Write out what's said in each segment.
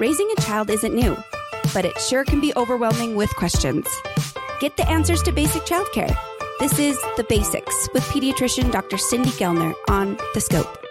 Raising a child isn't new, but it sure can be overwhelming with questions. Get the answers to basic childcare. This is The Basics with pediatrician Dr. Cindy Gellner on The Scope.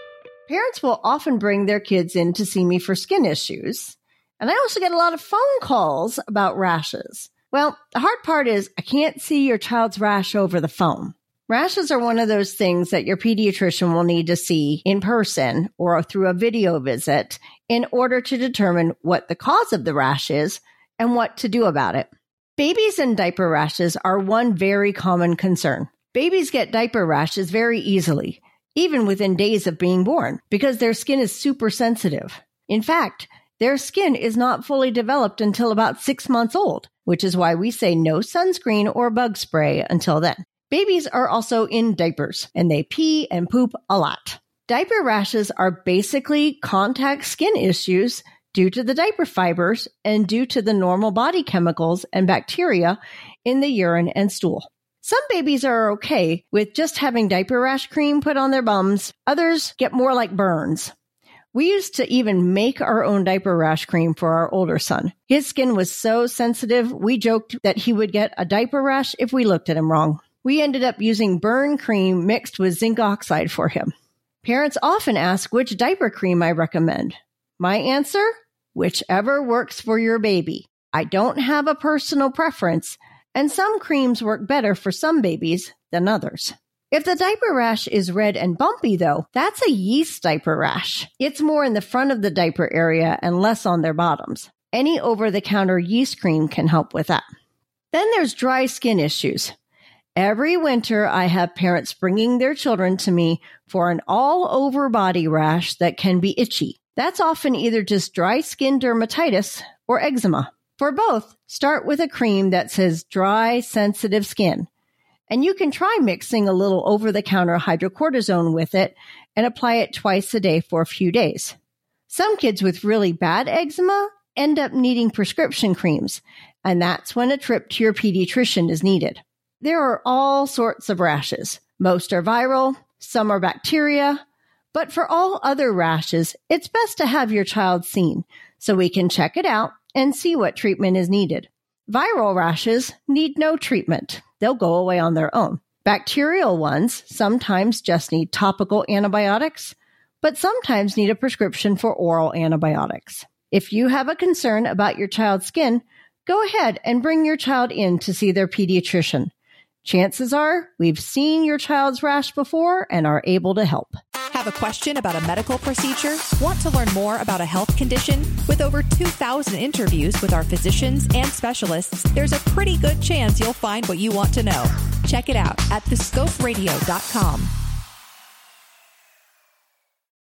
Parents will often bring their kids in to see me for skin issues. And I also get a lot of phone calls about rashes. Well, the hard part is I can't see your child's rash over the phone. Rashes are one of those things that your pediatrician will need to see in person or through a video visit in order to determine what the cause of the rash is and what to do about it. Babies and diaper rashes are one very common concern. Babies get diaper rashes very easily, even within days of being born, because their skin is super sensitive. In fact, their skin is not fully developed until about six months old, which is why we say no sunscreen or bug spray until then. Babies are also in diapers and they pee and poop a lot. Diaper rashes are basically contact skin issues due to the diaper fibers and due to the normal body chemicals and bacteria in the urine and stool. Some babies are okay with just having diaper rash cream put on their bums. Others get more like burns. We used to even make our own diaper rash cream for our older son. His skin was so sensitive, we joked that he would get a diaper rash if we looked at him wrong we ended up using burn cream mixed with zinc oxide for him. Parents often ask which diaper cream I recommend. My answer? Whichever works for your baby. I don't have a personal preference, and some creams work better for some babies than others. If the diaper rash is red and bumpy, though, that's a yeast diaper rash. It's more in the front of the diaper area and less on their bottoms. Any over the counter yeast cream can help with that. Then there's dry skin issues. Every winter, I have parents bringing their children to me for an all over body rash that can be itchy. That's often either just dry skin dermatitis or eczema. For both, start with a cream that says dry, sensitive skin. And you can try mixing a little over the counter hydrocortisone with it and apply it twice a day for a few days. Some kids with really bad eczema end up needing prescription creams, and that's when a trip to your pediatrician is needed. There are all sorts of rashes. Most are viral, some are bacteria, but for all other rashes, it's best to have your child seen so we can check it out and see what treatment is needed. Viral rashes need no treatment. They'll go away on their own. Bacterial ones sometimes just need topical antibiotics, but sometimes need a prescription for oral antibiotics. If you have a concern about your child's skin, go ahead and bring your child in to see their pediatrician. Chances are we've seen your child's rash before and are able to help. Have a question about a medical procedure? Want to learn more about a health condition? With over 2,000 interviews with our physicians and specialists, there's a pretty good chance you'll find what you want to know. Check it out at thescoperadio.com.